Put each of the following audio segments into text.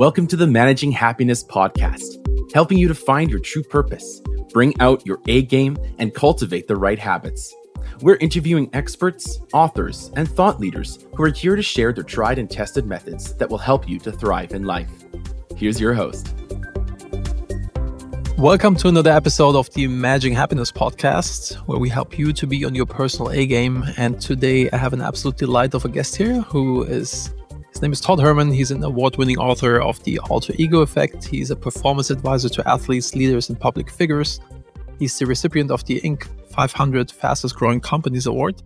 Welcome to the Managing Happiness podcast, helping you to find your true purpose, bring out your A game, and cultivate the right habits. We're interviewing experts, authors, and thought leaders who are here to share their tried and tested methods that will help you to thrive in life. Here's your host. Welcome to another episode of the Managing Happiness podcast, where we help you to be on your personal A game. And today I have an absolute delight of a guest here who is his name is Todd Herman. He's an award winning author of The Alter Ego Effect. He's a performance advisor to athletes, leaders, and public figures. He's the recipient of the Inc. 500 Fastest Growing Companies Award.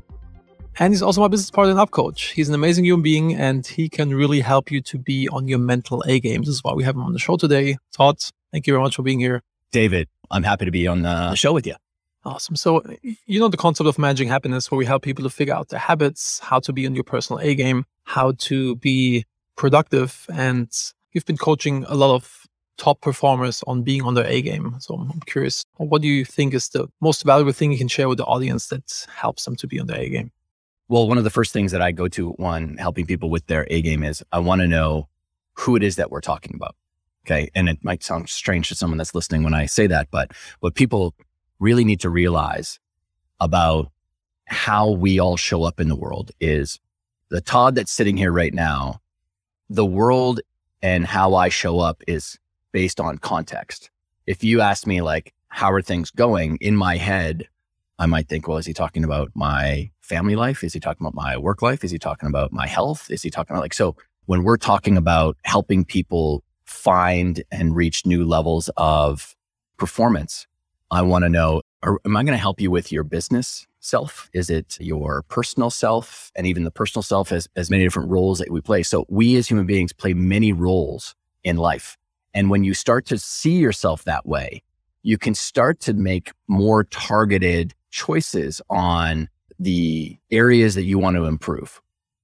And he's also my business partner and UpCoach. He's an amazing human being and he can really help you to be on your mental A game. This is why we have him on the show today. Todd, thank you very much for being here. David, I'm happy to be on uh, the show with you. Awesome. So, you know, the concept of managing happiness, where we help people to figure out their habits, how to be on your personal A game, how to be productive. And you've been coaching a lot of top performers on being on their A game. So, I'm curious, what do you think is the most valuable thing you can share with the audience that helps them to be on their A game? Well, one of the first things that I go to one helping people with their A game is I want to know who it is that we're talking about. Okay. And it might sound strange to someone that's listening when I say that, but what people really need to realize about how we all show up in the world is the Todd that's sitting here right now, the world and how I show up is based on context. If you ask me, like, how are things going in my head, I might think, well, is he talking about my family life? Is he talking about my work life? Is he talking about my health? Is he talking about like, so when we're talking about helping people find and reach new levels of performance, I want to know are, am I going to help you with your business self? Is it your personal self? And even the personal self has, has many different roles that we play. So we as human beings play many roles in life. And when you start to see yourself that way, you can start to make more targeted choices on the areas that you want to improve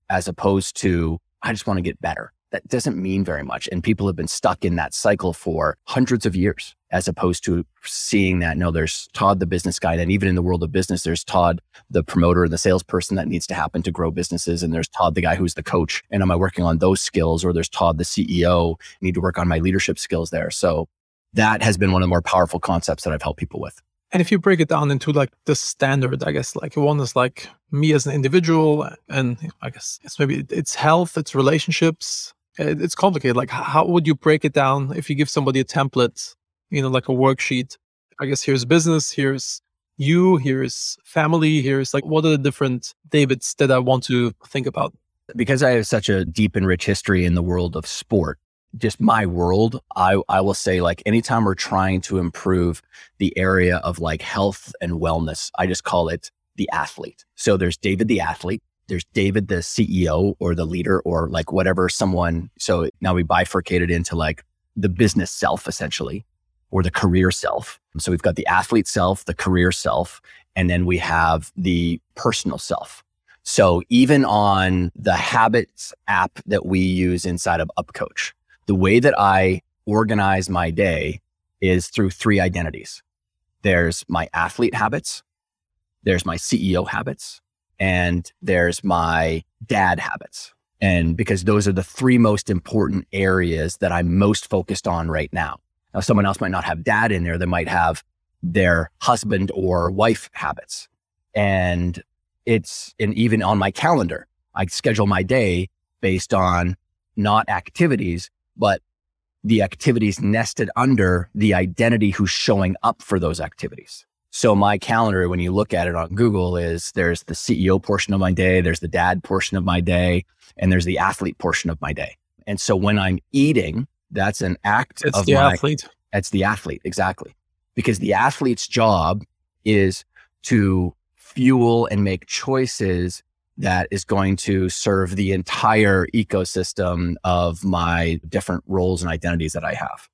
as opposed to, I just want to get better that doesn't mean very much. And people have been stuck in that cycle for hundreds of years, as opposed to seeing that no, there's Todd, the business guy. And even in the world of business, there's Todd, the promoter and the salesperson that needs to happen to grow businesses. And there's Todd, the guy who's the coach. And am I working on those skills? Or there's Todd, the CEO, I need to work on my leadership skills there. So that has been one of the more powerful concepts that I've helped people with. And if you break it down into like the standard, I guess like one is like me as an individual, and I guess it's maybe it's health, it's relationships, Uh, it's complicated. Like, how would you break it down if you give somebody a template, you know, like a worksheet? I guess here's business, here's you, here's family, here's like, what are the different Davids that I want to think about? Because I have such a deep and rich history in the world of sport, just my world, I, I will say like anytime we're trying to improve the area of like health and wellness, I just call it the athlete. So there's David the athlete, there's David, the CEO or the leader or like whatever someone. So now we bifurcated into like the business self essentially or the career self. So we've got the athlete self, the career self, and then we have the personal self. So even on the habits app that we use inside of UpCoach, the way that I organize my day is through three identities. There's my athlete habits. There's my CEO habits and there's my dad habits. And because those are the three most important areas that I'm most focused on right now. Now, someone else might not have dad in there. They might have their husband or wife habits. And it's, and even on my calendar, I schedule my day based on not activities, but the activities nested under the identity who's showing up for those activities. So my calendar, when you look at it on Google, is there's the CEO portion of my day, there's the dad portion of my day, and there's the athlete portion of my day. And so when I'm eating, that's an act it's of the my, athlete. That's the athlete, exactly. Because the athlete's job is to fuel and make choices that is going to serve the entire ecosystem of my different roles and identities that I have.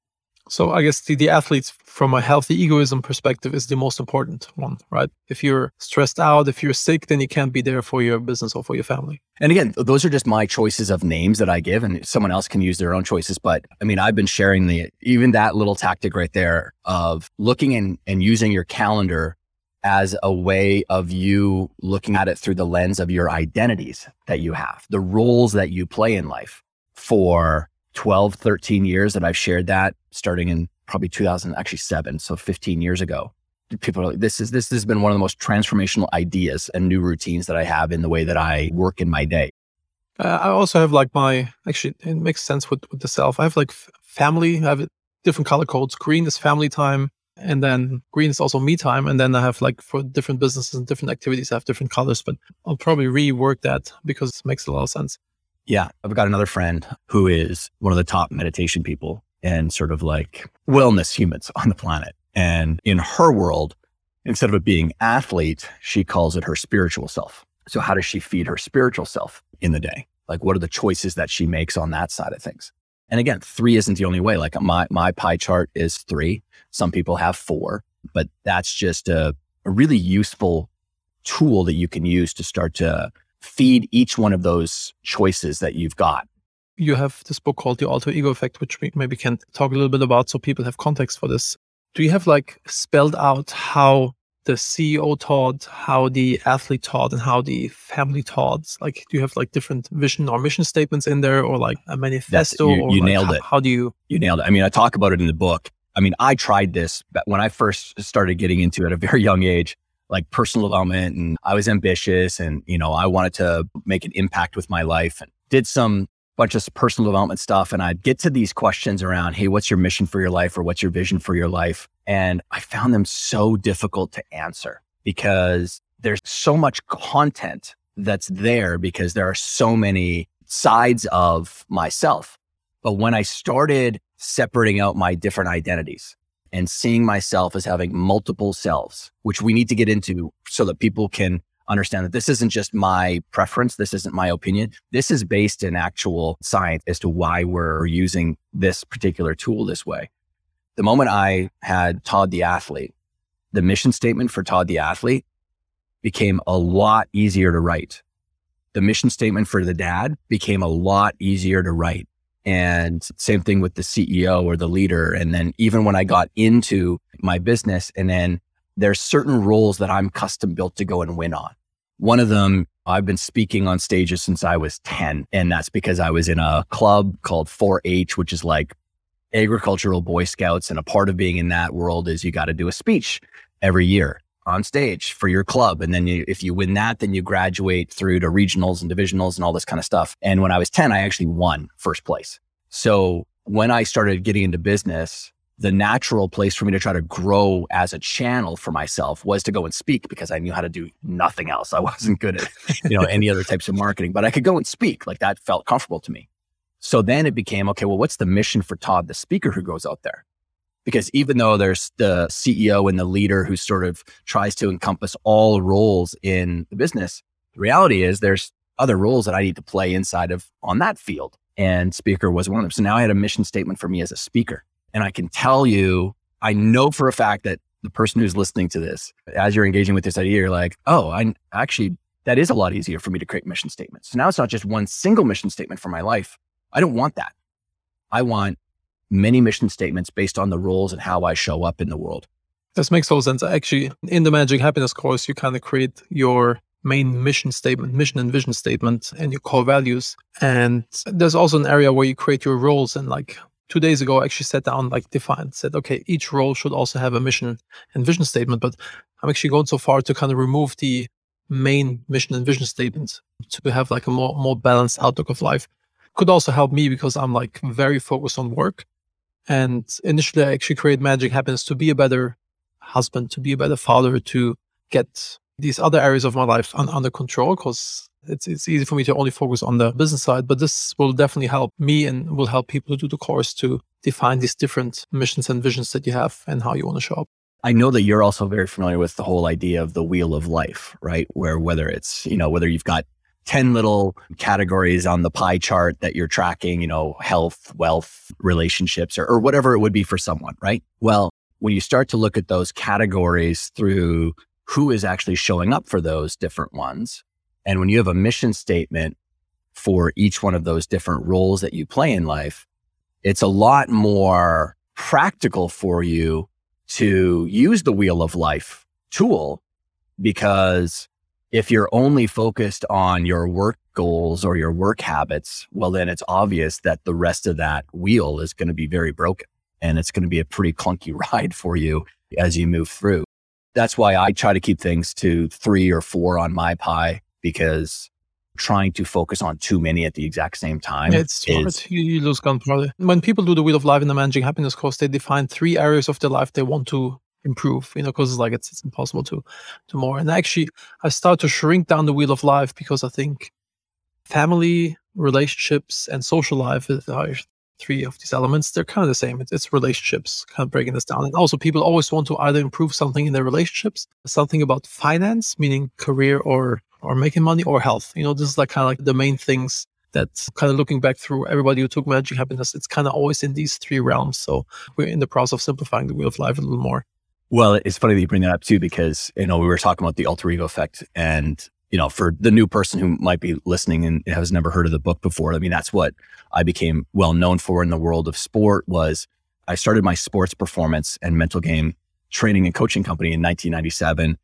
So I guess the, the athletes from a healthy egoism perspective is the most important one, right? If you're stressed out, if you're sick, then you can't be there for your business or for your family. And again, those are just my choices of names that I give and someone else can use their own choices. But I mean, I've been sharing the, even that little tactic right there of looking and, and using your calendar as a way of you looking at it through the lens of your identities that you have, the roles that you play in life for 12, 13 years that I've shared that starting in probably 2000, actually seven. So 15 years ago. People are like, this is, this has been one of the most transformational ideas and new routines that I have in the way that I work in my day. Uh, I also have like my, actually, it makes sense with, with the self. I have like f- family, I have different color codes. Green is family time. And then green is also me time. And then I have like for different businesses and different activities, I have different colors, but I'll probably rework that because it makes a lot of sense. Yeah. I've got another friend who is one of the top meditation people and sort of like wellness humans on the planet. And in her world, instead of it being athlete, she calls it her spiritual self. So how does she feed her spiritual self in the day? Like what are the choices that she makes on that side of things? And again, three isn't the only way. Like my, my pie chart is three. Some people have four, but that's just a, a really useful tool that you can use to start to feed each one of those choices that you've got. You have this book called The Alter Ego Effect, which we maybe can talk a little bit about so people have context for this. Do you have like spelled out how the CEO taught, how the athlete taught, and how the family taught? Like, do you have like different vision or mission statements in there, or like a manifesto? you, you like nailed how, it. How do you? You nailed it. I mean, I talk about it in the book. I mean, I tried this when I first started getting into it at a very young age, like personal development, and I was ambitious, and you know, I wanted to make an impact with my life, and did some bunch of personal development stuff. And I'd get to these questions around, hey, what's your mission for your life, or what's your vision for your life? And I found them so difficult to answer because there's so much content that's there because there are so many sides of myself. But when I started separating out my different identities and seeing myself as having multiple selves, which we need to get into so that people can understand that this isn't just my preference. This isn't my opinion. This is based in actual science as to why we're using this particular tool this way. The moment I had Todd the athlete, the mission statement for Todd the athlete became a lot easier to write. The mission statement for the dad became a lot easier to write. And same thing with the CEO or the leader. And then even when I got into my business and then there's certain roles that I'm custom built to go and win on. One of them, I've been speaking on stages since I was 10. And that's because I was in a club called 4 H, which is like agricultural Boy Scouts. And a part of being in that world is you got to do a speech every year on stage for your club. And then you, if you win that, then you graduate through to regionals and divisionals and all this kind of stuff. And when I was 10, I actually won first place. So when I started getting into business, the natural place for me to try to grow as a channel for myself was to go and speak because I knew how to do nothing else. I wasn't good at, you know, any other types of marketing, but I could go and speak. Like that felt comfortable to me. So then it became, okay, well, what's the mission for Todd, the speaker who goes out there? Because even though there's the CEO and the leader who sort of tries to encompass all roles in the business, the reality is there's other roles that I need to play inside of on that field. And speaker was one of them. So now I had a mission statement for me as a speaker. And I can tell you, I know for a fact that the person who's listening to this, as you're engaging with this idea, you're like, oh, I actually, that is a lot easier for me to create mission statements. So now it's not just one single mission statement for my life. I don't want that. I want many mission statements based on the roles and how I show up in the world. This makes total sense. Actually, in the Managing Happiness course, you kind of create your main mission statement, mission and vision statement, and your core values. And there's also an area where you create your roles and like two days ago, I actually sat down, like defined, said, okay, each role should also have a mission and vision statement. But I'm actually going so far to kind of remove the main mission and vision statement to have like a more, more balanced outlook of life. Could also help me because I'm like very focused on work. And initially, I actually created Managing Happiness to be a better husband, to be a better father, to get these other areas of my life un- under control because it's it's easy for me to only focus on the business side, but this will definitely help me and will help people to do the course to define these different missions and visions that you have and how you want to show up. I know that you're also very familiar with the whole idea of the wheel of life, right? Where whether it's, you know, whether you've got 10 little categories on the pie chart that you're tracking, you know, health, wealth, relationships, or, or whatever it would be for someone, right? Well, when you start to look at those categories through who is actually showing up for those different ones, and when you have a mission statement for each one of those different roles that you play in life, it's a lot more practical for you to use the wheel of life tool because if you're only focused on your work goals or your work habits, well, then it's obvious that the rest of that wheel is going to be very broken and it's going to be a pretty clunky ride for you as you move through. That's why I try to keep things to three or four on my pie because trying to focus on too many at the exact same time. It's hard. You, you lose gunpowder. When people do the Wheel of Life in the Managing Happiness course, they define three areas of their life they want to improve, you know, because it's like it's, it's impossible to to more. And actually, I start to shrink down the Wheel of Life because I think family, relationships, and social life uh, are three of these elements. They're kind of the same. It's, it's relationships, kind of breaking this down. And also, people always want to either improve something in their relationships, something about finance, meaning career or or making money, or health. You know, this is like kind of like the main things that kind of looking back through everybody who took Managing Happiness. It's kind of always in these three realms. So we're in the process of simplifying the wheel of life a little more. Well, it's funny that you bring that up too, because, you know, we were talking about the alter ego effect and, you know, for the new person who might be listening and has never heard of the book before, I mean, that's what I became well known for in the world of sport was I started my sports performance and mental game training and coaching company in 1997.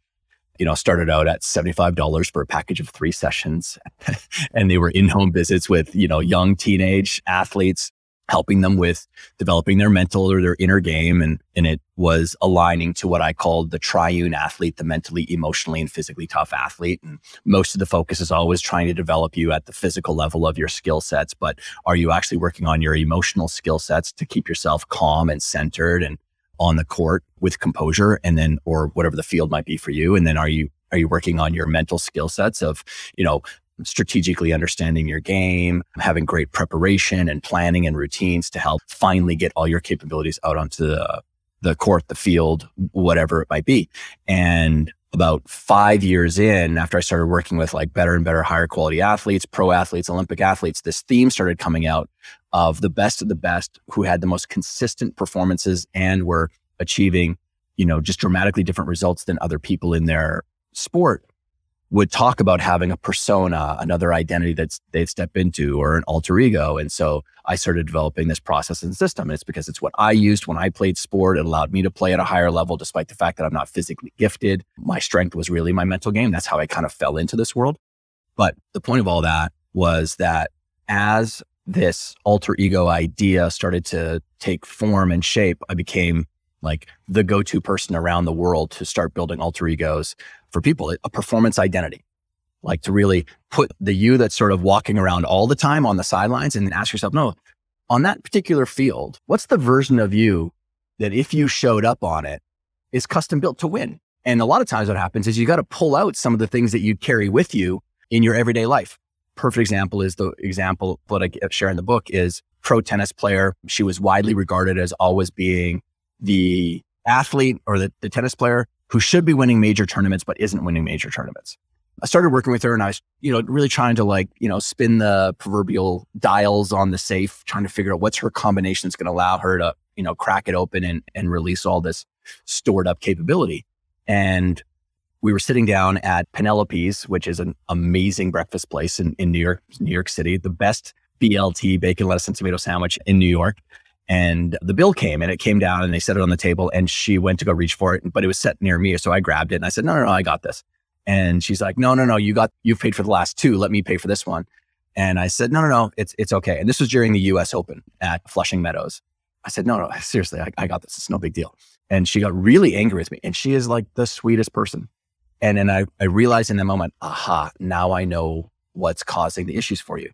You know, started out at $75 for a package of three sessions. and they were in home visits with, you know, young teenage athletes helping them with developing their mental or their inner game. And, and it was aligning to what I called the triune athlete, the mentally, emotionally, and physically tough athlete. And most of the focus is always trying to develop you at the physical level of your skill sets. But are you actually working on your emotional skill sets to keep yourself calm and centered and on the court with composure and then or whatever the field might be for you and then are you are you working on your mental skill sets of you know strategically understanding your game, having great preparation and planning and routines to help finally get all your capabilities out onto the, the court, the field, whatever it might be. And about five years in, after I started working with like better and better, higher quality athletes, pro athletes, Olympic athletes, this theme started coming out of the best of the best who had the most consistent performances and were achieving, you know, just dramatically different results than other people in their sport would talk about having a persona, another identity that they'd step into or an alter ego. And so I started developing this process and system. And it's because it's what I used when I played sport. It allowed me to play at a higher level, despite the fact that I'm not physically gifted. My strength was really my mental game. That's how I kind of fell into this world. But the point of all that was that as this alter ego idea started to take form and shape, I became like the go-to person around the world to start building alter egos for people, a performance identity. Like to really put the you that's sort of walking around all the time on the sidelines and then ask yourself, no, on that particular field, what's the version of you that if you showed up on it is custom built to win? And a lot of times what happens is you got to pull out some of the things that you carry with you in your everyday life. Perfect example is the example that I share in the book is pro tennis player. She was widely regarded as always being the athlete or the, the tennis player who should be winning major tournaments, but isn't winning major tournaments. I started working with her and I was, you know, really trying to like, you know, spin the proverbial dials on the safe, trying to figure out what's her combination that's going to allow her to, you know, crack it open and, and release all this stored up capability. And we were sitting down at Penelope's, which is an amazing breakfast place in, in New York, New York City, the best BLT bacon, lettuce, and tomato sandwich in New York. And the bill came and it came down and they set it on the table and she went to go reach for it, but it was set near me. So I grabbed it and I said, no, no, no, I got this. And she's like, no, no, no, you got, you've paid for the last two. Let me pay for this one. And I said, no, no, no, it's, it's okay. And this was during the US Open at Flushing Meadows. I said, no, no, seriously, I, I got this. It's no big deal. And she got really angry with me. And she is like the sweetest person. And then I, I realized in that moment, aha, now I know what's causing the issues for you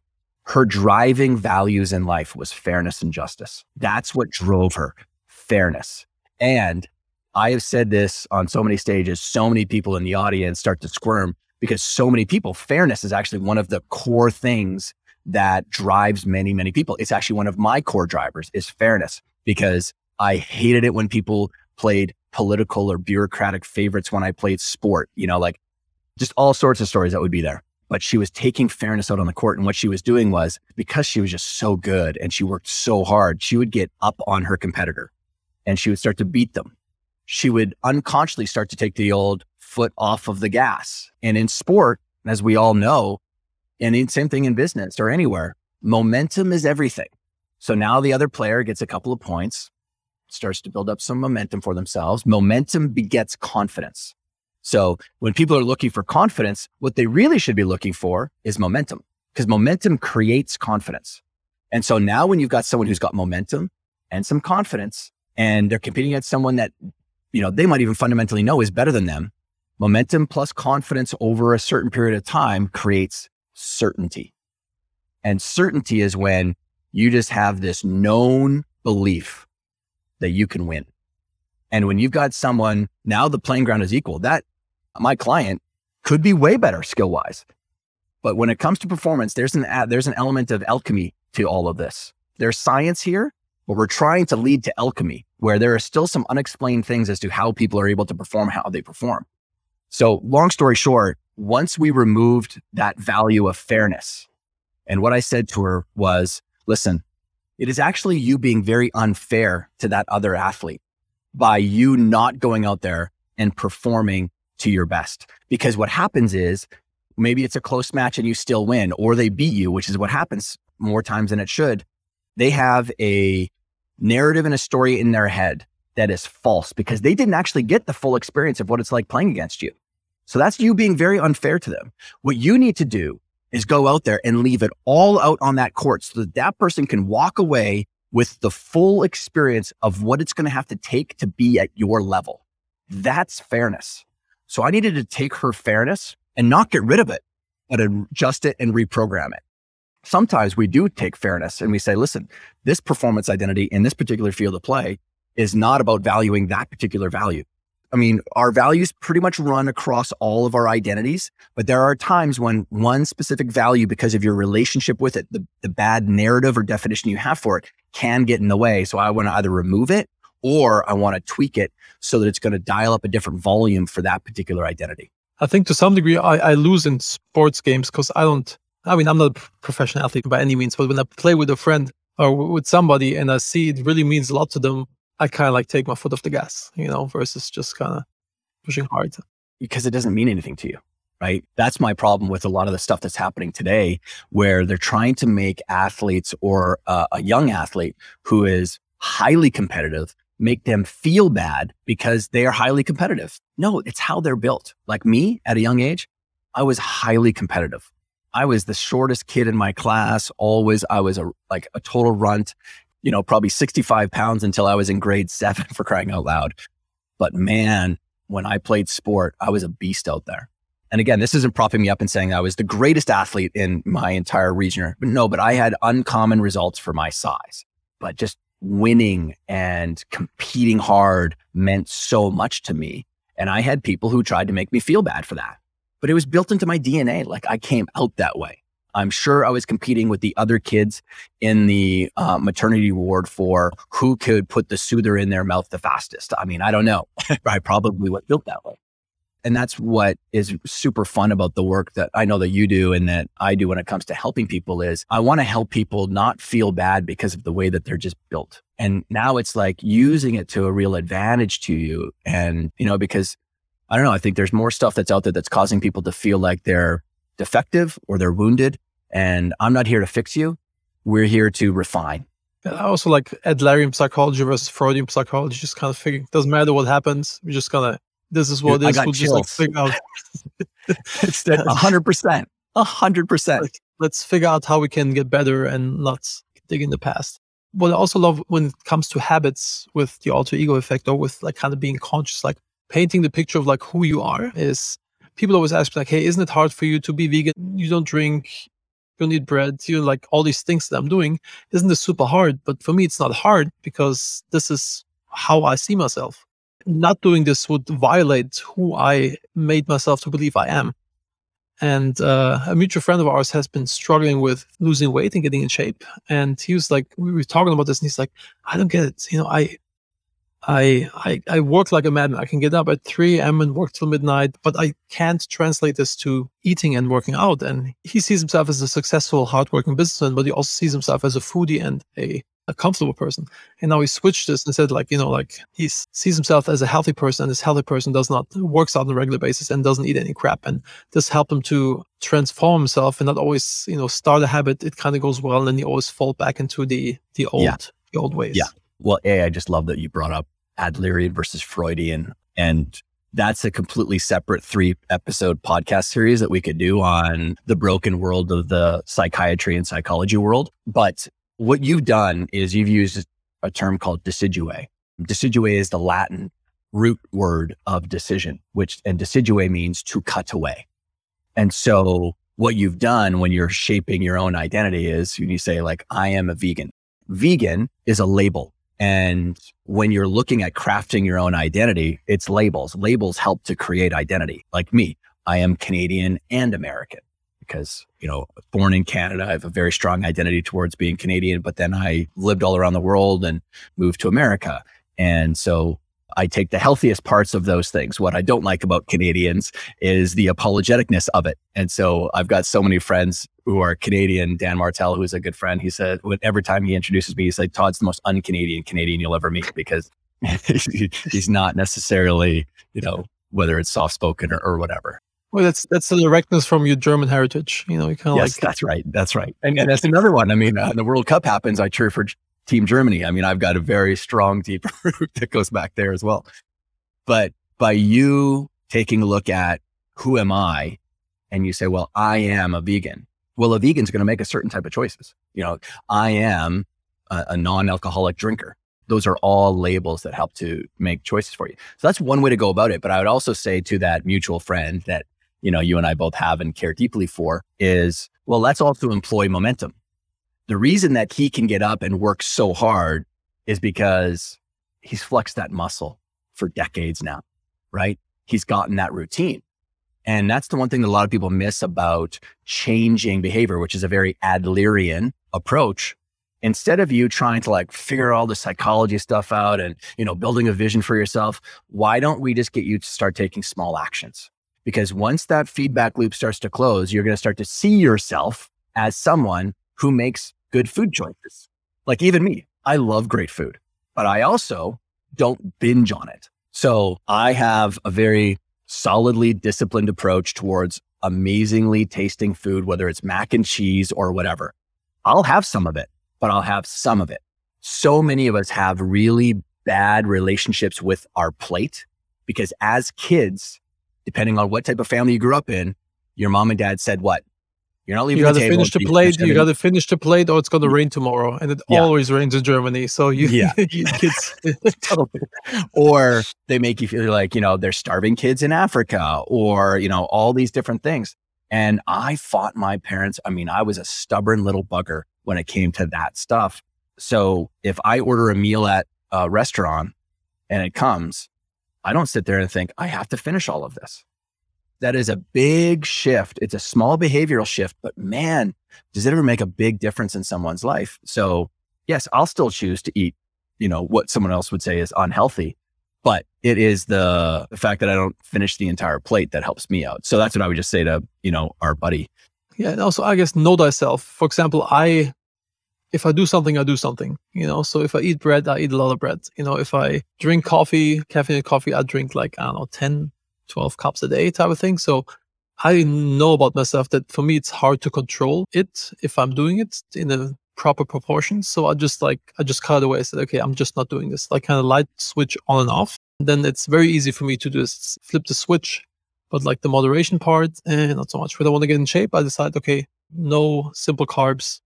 her driving values in life was fairness and justice. That's what drove her fairness. And I have said this on so many stages, so many people in the audience start to squirm because so many people, fairness is actually one of the core things that drives many, many people. It's actually one of my core drivers is fairness because I hated it when people played political or bureaucratic favorites when I played sport, you know, like just all sorts of stories that would be there but she was taking fairness out on the court. And what she was doing was because she was just so good and she worked so hard, she would get up on her competitor and she would start to beat them. She would unconsciously start to take the old foot off of the gas. And in sport, as we all know, and in, same thing in business or anywhere, momentum is everything. So now the other player gets a couple of points, starts to build up some momentum for themselves. Momentum begets confidence. So when people are looking for confidence, what they really should be looking for is momentum because momentum creates confidence. And so now when you've got someone who's got momentum and some confidence and they're competing against someone that, you know, they might even fundamentally know is better than them, momentum plus confidence over a certain period of time creates certainty. And certainty is when you just have this known belief that you can win. And when you've got someone, now the playing ground is equal. That my client could be way better skill wise. But when it comes to performance, there's an, there's an element of alchemy to all of this. There's science here, but we're trying to lead to alchemy where there are still some unexplained things as to how people are able to perform, how they perform. So long story short, once we removed that value of fairness, and what I said to her was, listen, it is actually you being very unfair to that other athlete by you not going out there and performing to your best. Because what happens is maybe it's a close match and you still win, or they beat you, which is what happens more times than it should. They have a narrative and a story in their head that is false because they didn't actually get the full experience of what it's like playing against you. So that's you being very unfair to them. What you need to do is go out there and leave it all out on that court so that that person can walk away with the full experience of what it's going to have to take to be at your level. That's fairness. So I needed to take her fairness and not get rid of it, but adjust it and reprogram it. Sometimes we do take fairness and we say, listen, this performance identity in this particular field of play is not about valuing that particular value. I mean, our values pretty much run across all of our identities, but there are times when one specific value, because of your relationship with it, the, the bad narrative or definition you have for it can get in the way. So I want to either remove it or I want to tweak it so that it's going to dial up a different volume for that particular identity. I think to some degree I, I lose in sports games because I don't, I mean, I'm not a professional athlete by any means, but when I play with a friend or with somebody and I see it really means a lot to them, I kind of like take my foot off the gas, you know, versus just kind of pushing hard. Because it doesn't mean anything to you, right? That's my problem with a lot of the stuff that's happening today, where they're trying to make athletes or uh, a young athlete who is highly competitive make them feel bad because they are highly competitive. No, it's how they're built. Like me at a young age, I was highly competitive. I was the shortest kid in my class. Always, I was a like a total runt you know, probably 65 pounds until I was in grade seven for crying out loud. But man, when I played sport, I was a beast out there. And again, this isn't propping me up and saying I was the greatest athlete in my entire region. But no, but I had uncommon results for my size. But just winning and competing hard meant so much to me. And I had people who tried to make me feel bad for that. But it was built into my DNA. Like I came out that way. I'm sure I was competing with the other kids in the uh, maternity ward for who could put the soother in their mouth the fastest. I mean, I don't know. I probably was built that way. And that's what is super fun about the work that I know that you do and that I do when it comes to helping people is I want to help people not feel bad because of the way that they're just built. And now it's like using it to a real advantage to you. And, you know, because I don't know, I think there's more stuff that's out there that's causing people to feel like they're defective or they're wounded. And I'm not here to fix you. We're here to refine. I also like Adlerian psychology versus Freudian psychology. Just kind of figure doesn't matter what happens. We're just gonna this is what Dude, it is. We'll just like figure out. A hundred percent. A hundred percent. Let's figure out how we can get better and not dig in the past. What I also love when it comes to habits with the alter ego effect or with like kind of being conscious, like painting the picture of like who you are is people always ask me like, hey, isn't it hard for you to be vegan? You don't drink, you don't eat bread, you like all these things that I'm doing. Isn't this super hard? But for me, it's not hard because this is how I see myself. Not doing this would violate who I made myself to believe I am. And uh, a mutual friend of ours has been struggling with losing weight and getting in shape. And he was like, we were talking about this, and he's like, I don't get it. You know, I I, I, I work like a madman. I can get up at 3 a.m. and work till midnight, but I can't translate this to eating and working out. And he sees himself as a successful, hardworking businessman, but he also sees himself as a foodie and a, a comfortable person. And now he switched this and said, like, you know, like he sees himself as a healthy person, and this healthy person does not works out on a regular basis and doesn't eat any crap. And this helped him to transform himself and not always, you know, start a habit. It kind of goes well, and then he always fall back into the the old yeah. the old ways. Yeah. Well, A, I just love that you brought up Adlerian versus Freudian. And that's a completely separate three episode podcast series that we could do on the broken world of the psychiatry and psychology world. But what you've done is you've used a term called decidue. Decidue is the Latin root word of decision, which and decidue means to cut away. And so what you've done when you're shaping your own identity is when you say like, I am a vegan. Vegan is a label. And when you're looking at crafting your own identity, it's labels. Labels help to create identity. Like me, I am Canadian and American because, you know, born in Canada, I have a very strong identity towards being Canadian, but then I lived all around the world and moved to America. And so I take the healthiest parts of those things. What I don't like about Canadians is the apologeticness of it. And so I've got so many friends who are Canadian. Dan Martell, who's a good friend, he said every time he introduces me, he's like, Todd's the most un-Canadian Canadian you'll ever meet because he's not necessarily, you know, whether it's soft spoken or, or whatever. Well, that's that's the directness from your German heritage. You know, you kind of yes, like that's right. That's right. And, and that's another one. I mean, uh, the World Cup happens. I cheer for Team Germany. I mean, I've got a very strong, deep root that goes back there as well. But by you taking a look at who am I, and you say, well, I am a vegan. Well, a vegan's going to make a certain type of choices. You know, I am a, a non-alcoholic drinker. Those are all labels that help to make choices for you. So that's one way to go about it. But I would also say to that mutual friend that, you know, you and I both have and care deeply for is, well, let's also employ momentum the reason that he can get up and work so hard is because he's flexed that muscle for decades now, right? He's gotten that routine. And that's the one thing that a lot of people miss about changing behavior, which is a very Adlerian approach. Instead of you trying to like figure all the psychology stuff out and, you know, building a vision for yourself, why don't we just get you to start taking small actions? Because once that feedback loop starts to close, you're going to start to see yourself as someone who makes good food choices. Like even me, I love great food, but I also don't binge on it. So I have a very solidly disciplined approach towards amazingly tasting food, whether it's mac and cheese or whatever. I'll have some of it, but I'll have some of it. So many of us have really bad relationships with our plate because as kids, depending on what type of family you grew up in, your mom and dad said what? You're not leaving. You got to finish the plate. You got to finish the plate, or it's going to rain tomorrow, and it yeah. always rains in Germany. So you, yeah, kids, totally. Or they make you feel like you know they're starving kids in Africa, or you know all these different things. And I fought my parents. I mean, I was a stubborn little bugger when it came to that stuff. So if I order a meal at a restaurant and it comes, I don't sit there and think I have to finish all of this that is a big shift. It's a small behavioral shift, but man, does it ever make a big difference in someone's life? So yes, I'll still choose to eat, you know, what someone else would say is unhealthy, but it is the, the fact that I don't finish the entire plate that helps me out. So that's what I would just say to, you know, our buddy. Yeah. And also, I guess, know thyself. For example, I, if I do something, I do something, you know. So if I eat bread, I eat a lot of bread. You know, if I drink coffee, caffeinated coffee, I drink like, I don't know, 10, 12 cups a day type of thing. So I know about myself that for me, it's hard to control it if I'm doing it in a proper proportion. So I just like, I just cut away. I said, okay, I'm just not doing this. Like kind of light switch on and off. then it's very easy for me to just flip the switch. But like the moderation part, eh, not so much. When I want to get in shape, I decide, okay, no simple carbs,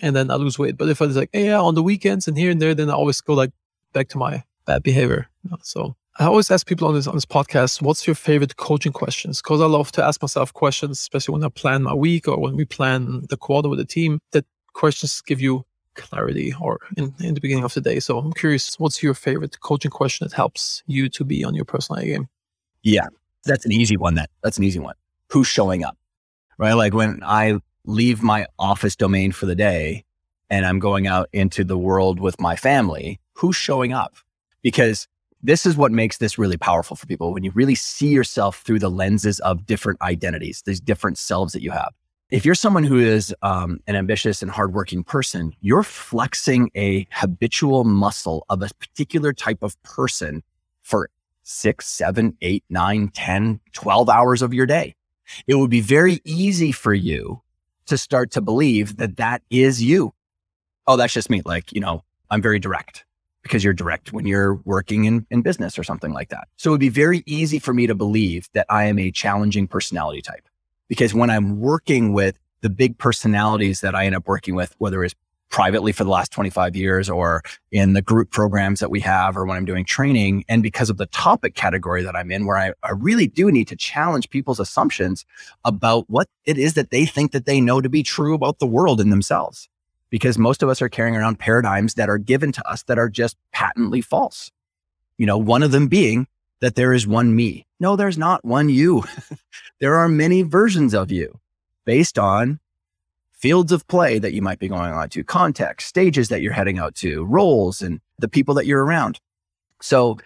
and then I lose weight. But if I was like, hey, yeah, on the weekends and here and there, then I always go like back to my bad behavior. So I always ask people on this on this podcast, what's your favorite coaching questions? Because I love to ask myself questions, especially when I plan my week or when we plan the quarter with the team. That questions give you clarity or in, in the beginning of the day. So I'm curious, what's your favorite coaching question that helps you to be on your personal game? Yeah, that's an easy one. That that's an easy one. Who's showing up? Right? Like when I leave my office domain for the day and I'm going out into the world with my family, who's showing up? Because this is what makes this really powerful for people when you really see yourself through the lenses of different identities, these different selves that you have. If you're someone who is um, an ambitious and hardworking person, you're flexing a habitual muscle of a particular type of person for six, seven, eight, nine, 10, 12 hours of your day. It would be very easy for you to start to believe that that is you. Oh, that's just me. Like, you know, I'm very direct because you're direct when you're working in, in business or something like that. So it would be very easy for me to believe that I am a challenging personality type because when I'm working with the big personalities that I end up working with, whether it's privately for the last 25 years or in the group programs that we have or when I'm doing training. And because of the topic category that I'm in, where I, I really do need to challenge people's assumptions about what it is that they think that they know to be true about the world and themselves. Because most of us are carrying around paradigms that are given to us that are just patently false. You know, one of them being that there is one me. No, there's not one you. there are many versions of you based on fields of play that you might be going on to, context, stages that you're heading out to, roles, and the people that you're around. So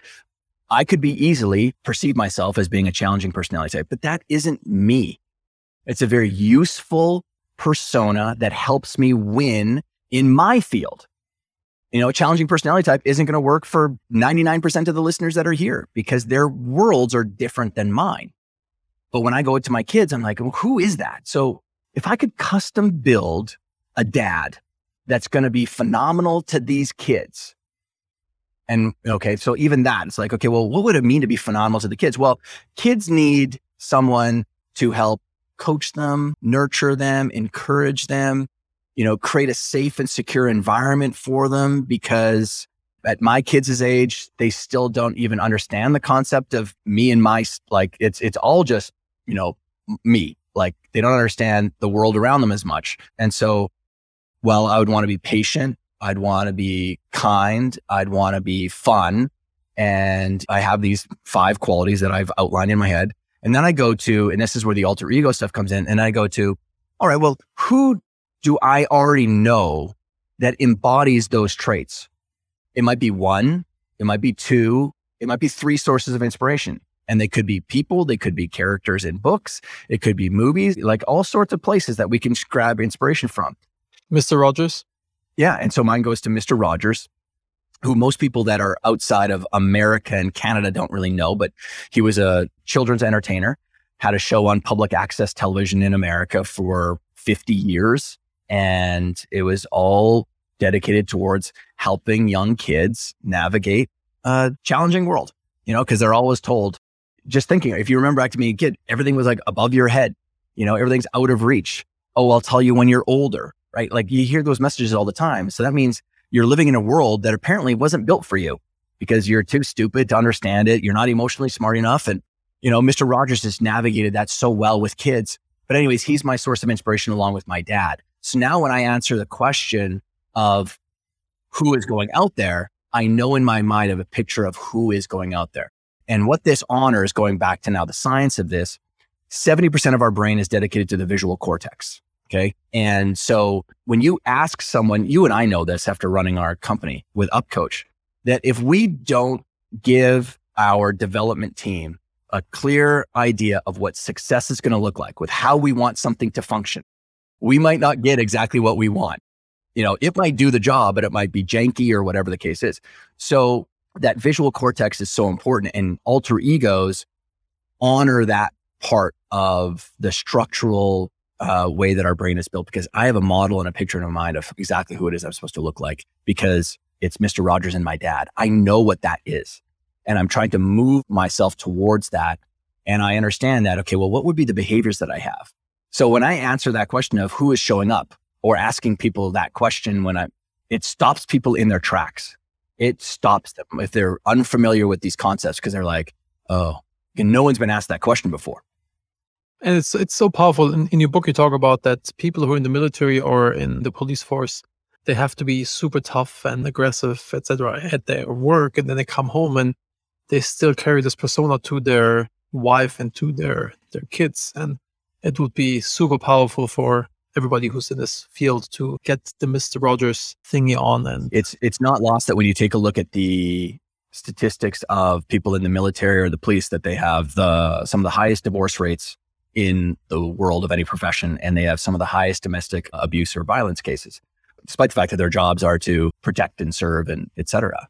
I could be easily perceive myself as being a challenging personality type, but that isn't me. It's a very useful persona that helps me win in my field. You know, challenging personality type isn't going to work for 99% of the listeners that are here because their worlds are different than mine. But when I go to my kids, I'm like, well, who is that? So if I could custom build a dad that's going to be phenomenal to these kids. And okay, so even that, it's like, okay, well, what would it mean to be phenomenal to the kids? Well, kids need someone to help coach them, nurture them, encourage them, you know, create a safe and secure environment for them because at my kids' age, they still don't even understand the concept of me and my, like, it's, it's all just, you know, me. Like they don't understand the world around them as much. And so, well, I would want to be patient. I'd want to be kind. I'd want to be fun. And I have these five qualities that I've outlined in my head. And then I go to, and this is where the alter ego stuff comes in. And I go to, all right, well, who do I already know that embodies those traits? It might be one, it might be two, it might be three sources of inspiration. And they could be people, they could be characters in books, it could be movies, like all sorts of places that we can grab inspiration from. Mr. Rogers? Yeah. And so mine goes to Mr. Rogers, who most people that are outside of America and Canada don't really know, but he was a children's entertainer, had a show on public access television in America for 50 years. And it was all dedicated towards helping young kids navigate a challenging world, you know, because they're always told just thinking, if you remember back to me kid, everything was like above your head. You know, everything's out of reach. Oh, I'll tell you when you're older, right? Like you hear those messages all the time. So that means you're living in a world that apparently wasn't built for you because you're too stupid to understand it. You're not emotionally smart enough. And, you know, Mr. Rogers just navigated that so well with kids. But anyways, he's my source of inspiration along with my dad. So now when I answer the question of who is going out there, I know in my mind of a picture of who is going out there. And what this honors, going back to now the science of this, 70% of our brain is dedicated to the visual cortex. Okay. And so when you ask someone, you and I know this after running our company with UpCoach, that if we don't give our development team a clear idea of what success is going to look like with how we want something to function, we might not get exactly what we want. You know, it might do the job, but it might be janky or whatever the case is. So that visual cortex is so important and alter egos honor that part of the structural uh, way that our brain is built because I have a model and a picture in my mind of exactly who it is I'm supposed to look like because it's Mr. Rogers and my dad. I know what that is. And I'm trying to move myself towards that. And I understand that, okay, well, what would be the behaviors that I have? So when I answer that question of who is showing up or asking people that question when I, it stops people in their tracks it stops them if they're unfamiliar with these concepts because they're like, oh, no one's been asked that question before. And it's it's so powerful. In, in your book, you talk about that people who are in the military or in the police force, they have to be super tough and aggressive, etc. at their work, and then they come home and they still carry this persona to their wife and to their their kids. And it would be super powerful for everybody who's in this field to get the Mr. Rogers thingy on. And it's it's not lost that when you take a look at the statistics of people in the military or the police, that they have the some of the highest divorce rates in the world of any profession, and they have some of the highest domestic abuse or violence cases, despite the fact that their jobs are to protect and serve and etc.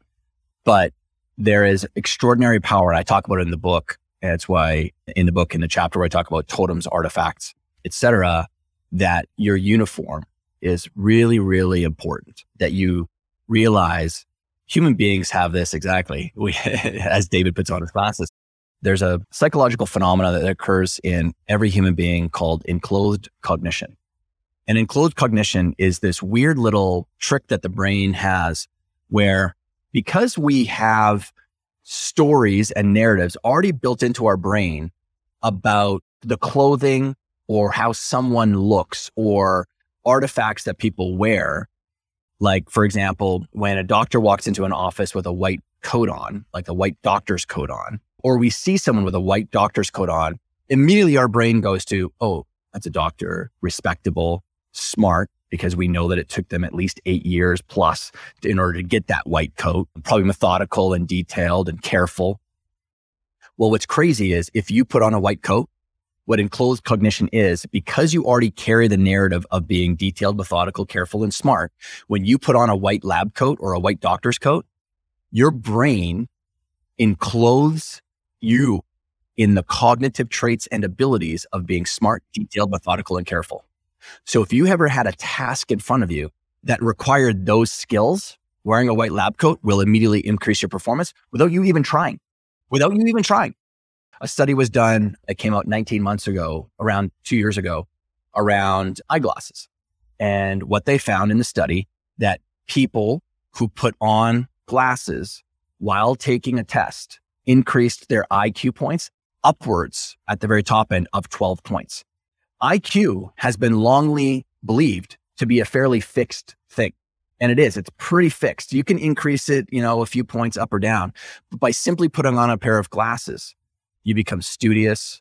But there is extraordinary power, and I talk about it in the book. And it's why in the book, in the chapter where I talk about totems, artifacts, etc., that your uniform is really, really important, that you realize human beings have this exactly. We, as David puts on his glasses, there's a psychological phenomenon that occurs in every human being called enclothed cognition. And enclothed cognition is this weird little trick that the brain has where because we have stories and narratives already built into our brain about the clothing or how someone looks or artifacts that people wear. Like, for example, when a doctor walks into an office with a white coat on, like a white doctor's coat on, or we see someone with a white doctor's coat on, immediately our brain goes to, oh, that's a doctor, respectable, smart, because we know that it took them at least eight years plus in order to get that white coat, probably methodical and detailed and careful. Well, what's crazy is if you put on a white coat, what enclothed cognition is, because you already carry the narrative of being detailed, methodical, careful, and smart, when you put on a white lab coat or a white doctor's coat, your brain encloses you in the cognitive traits and abilities of being smart, detailed, methodical, and careful. So if you ever had a task in front of you that required those skills, wearing a white lab coat will immediately increase your performance without you even trying, without you even trying. A study was done that came out 19 months ago, around two years ago, around eyeglasses. And what they found in the study that people who put on glasses while taking a test increased their IQ points upwards at the very top end of 12 points. IQ has been longly believed to be a fairly fixed thing. And it is, it's pretty fixed. You can increase it, you know, a few points up or down. But by simply putting on a pair of glasses, you become studious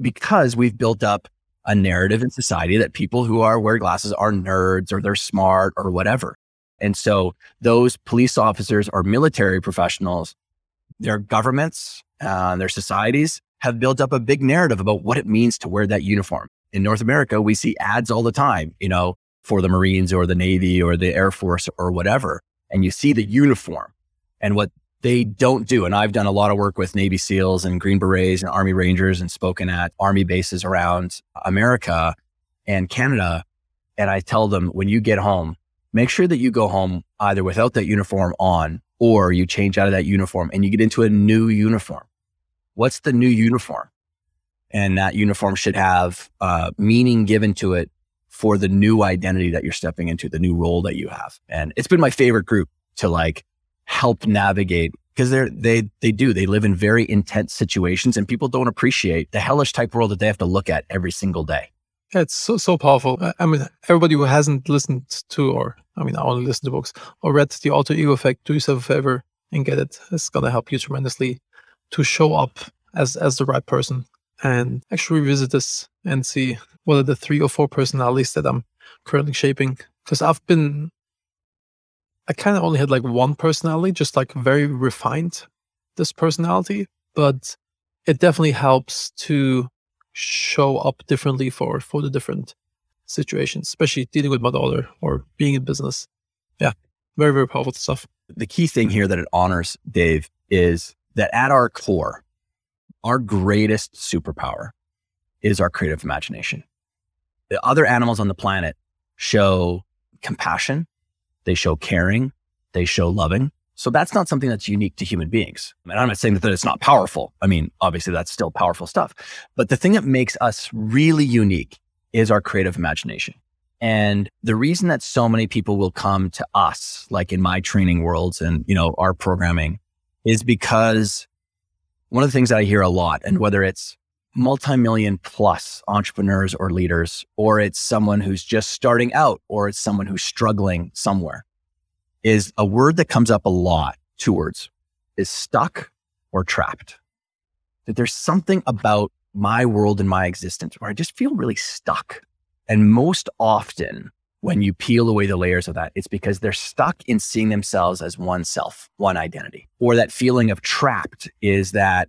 because we've built up a narrative in society that people who are wear glasses are nerds or they're smart or whatever. And so those police officers or military professionals, their governments, uh, their societies have built up a big narrative about what it means to wear that uniform in North America, we see ads all the time, you know, for the Marines or the Navy or the Air Force or whatever. And you see the uniform and what they don't do. And I've done a lot of work with Navy SEALs and Green Berets and Army Rangers and spoken at Army bases around America and Canada. And I tell them when you get home, make sure that you go home either without that uniform on or you change out of that uniform and you get into a new uniform. What's the new uniform? and that uniform should have uh, meaning given to it for the new identity that you're stepping into, the new role that you have. And it's been my favorite group to like help navigate because they're they they do they live in very intense situations and people don't appreciate the hellish type world that they have to look at every single day. Yeah, it's so so powerful. I mean, everybody who hasn't listened to, or I mean, I only listen to books or read the Alter Ego Effect, do yourself a favor and get it. It's gonna help you tremendously to show up as as the right person and actually revisit this and see what are the three or four personalities that I'm currently shaping. Because I've been, I kind of only had like one personality, just like very refined this personality, but it definitely helps to show up differently for for the different situations, especially dealing with my daughter or being in business. Yeah, very very powerful stuff. The key thing here that it honors, Dave, is that at our core, our greatest superpower is our creative imagination. The other animals on the planet show compassion, they show caring, they show loving. So that's not something that's unique to human beings. And I'm not saying that it's not powerful. I mean, obviously that's still powerful stuff. But the thing that makes us really unique is our creative imagination. And the reason that so many people will come to us, like in my training worlds and, you know, our programming is because one of the things that I hear a lot, and whether it's multi-million plus entrepreneurs or leaders, or it's someone who's just starting out, or it's someone who's struggling somewhere, is a word that comes up a lot. Two words is stuck or trapped. That there's something about my world and my existence where I just feel really stuck. And most often, when you peel away the layers of that, it's because they're stuck in seeing themselves as one self, one identity. Or that feeling of trapped is that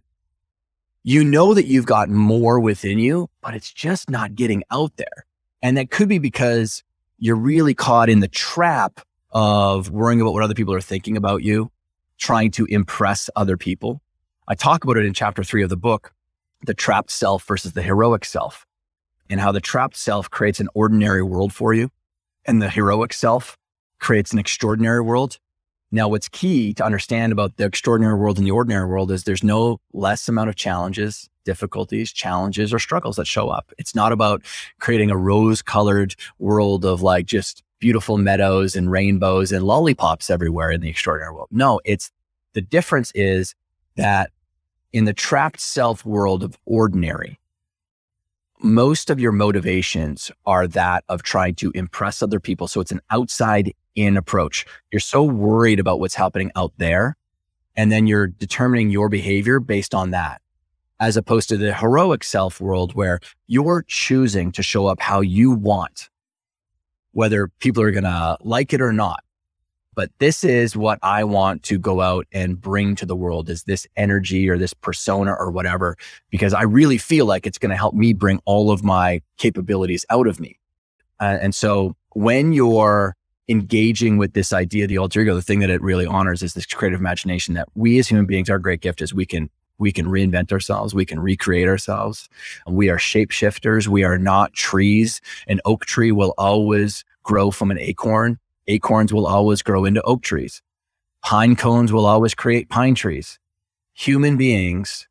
you know that you've got more within you, but it's just not getting out there. And that could be because you're really caught in the trap of worrying about what other people are thinking about you, trying to impress other people. I talk about it in chapter three of the book, the trapped self versus the heroic self, and how the trapped self creates an ordinary world for you and the heroic self creates an extraordinary world. Now, what's key to understand about the extraordinary world and the ordinary world is there's no less amount of challenges, difficulties, challenges, or struggles that show up. It's not about creating a rose colored world of like just beautiful meadows and rainbows and lollipops everywhere in the extraordinary world. No, it's the difference is that in the trapped self world of ordinary, most of your motivations are that of trying to impress other people. So it's an outside in approach. You're so worried about what's happening out there. And then you're determining your behavior based on that, as opposed to the heroic self world where you're choosing to show up how you want, whether people are going to like it or not but this is what I want to go out and bring to the world is this energy or this persona or whatever, because I really feel like it's going to help me bring all of my capabilities out of me. Uh, and so when you're engaging with this idea, the alter ego, the thing that it really honors is this creative imagination that we as human beings, our great gift is we can we can reinvent ourselves. We can recreate ourselves. We are shapeshifters. We are not trees. An oak tree will always grow from an acorn Acorns will always grow into oak trees. Pine cones will always create pine trees. Human beings,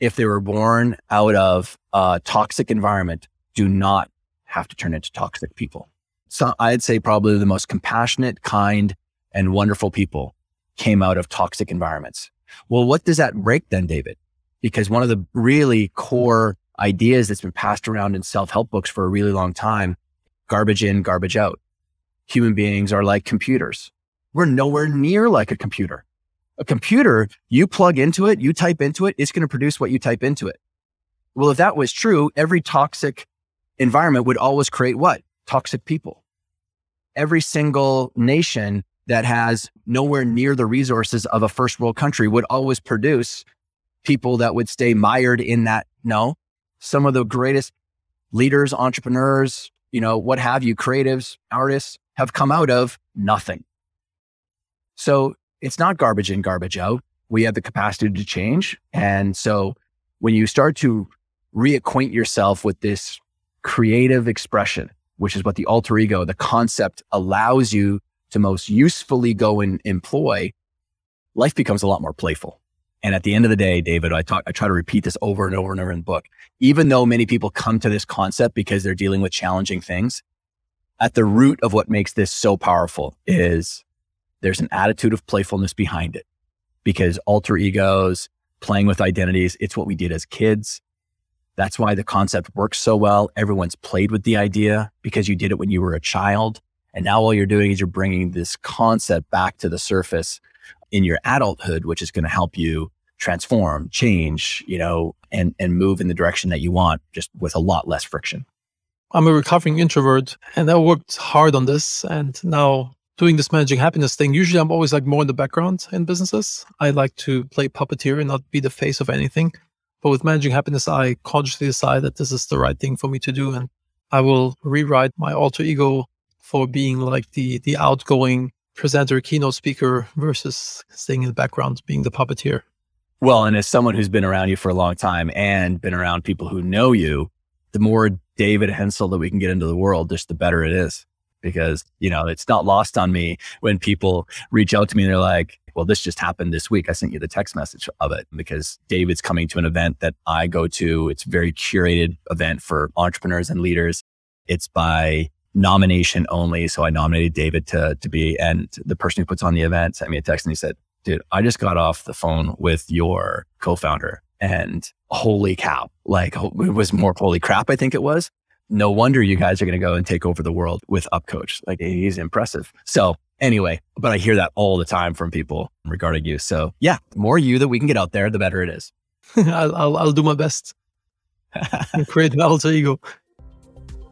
if they were born out of a toxic environment, do not have to turn into toxic people. So I'd say probably the most compassionate, kind, and wonderful people came out of toxic environments. Well, what does that break then, David? Because one of the really core ideas that's been passed around in self help books for a really long time garbage in, garbage out human beings are like computers. We're nowhere near like a computer. A computer, you plug into it, you type into it, it's going to produce what you type into it. Well, if that was true, every toxic environment would always create what? Toxic people. Every single nation that has nowhere near the resources of a first world country would always produce people that would stay mired in that. No, some of the greatest leaders, entrepreneurs, you know, what have you, creatives, artists, have come out of nothing. So it's not garbage in, garbage out. We have the capacity to change. And so when you start to reacquaint yourself with this creative expression, which is what the alter ego, the concept allows you to most usefully go and employ, life becomes a lot more playful. And at the end of the day, David, I talk, I try to repeat this over and over and over in the book. Even though many people come to this concept because they're dealing with challenging things, at the root of what makes this so powerful is there's an attitude of playfulness behind it because alter egos, playing with identities, it's what we did as kids. That's why the concept works so well. Everyone's played with the idea because you did it when you were a child. And now all you're doing is you're bringing this concept back to the surface in your adulthood, which is going to help you transform, change, you know, and, and move in the direction that you want just with a lot less friction. I'm a recovering introvert and I worked hard on this. And now doing this Managing Happiness thing, usually I'm always like more in the background in businesses. I like to play puppeteer and not be the face of anything. But with Managing Happiness, I consciously decide that this is the right thing for me to do. And I will rewrite my alter ego for being like the, the outgoing presenter, keynote speaker versus staying in the background, being the puppeteer. Well, and as someone who's been around you for a long time and been around people who know you, the more David Hensel that we can get into the world, just the better it is. Because, you know, it's not lost on me when people reach out to me and they're like, well, this just happened this week. I sent you the text message of it because David's coming to an event that I go to. It's a very curated event for entrepreneurs and leaders. It's by nomination only. So I nominated David to, to be, and the person who puts on the event sent me a text and he said, dude, I just got off the phone with your co-founder and holy cow, like it was more holy crap, I think it was. No wonder you guys are going to go and take over the world with UpCoach. Like he's impressive. So anyway, but I hear that all the time from people regarding you. So yeah, the more you that we can get out there, the better it is. I'll, I'll, I'll do my best. Create an alter ego.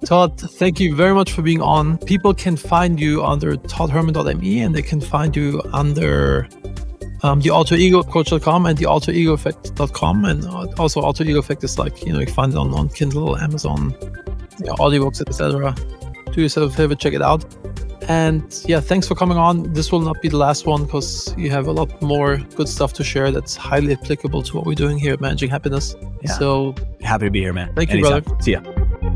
Todd, thank you very much for being on. People can find you under toddherman.me and they can find you under um, the alter ego coach.com and the alter ego effect.com. And uh, also, alter ego effect is like, you know, you find it on, on Kindle, Amazon, you know, audiobooks, etc. Do yourself a favor, check it out. And yeah, thanks for coming on. This will not be the last one because you have a lot more good stuff to share that's highly applicable to what we're doing here at Managing Happiness. Yeah. So happy to be here, man. Thank Anytime. you, brother. See ya.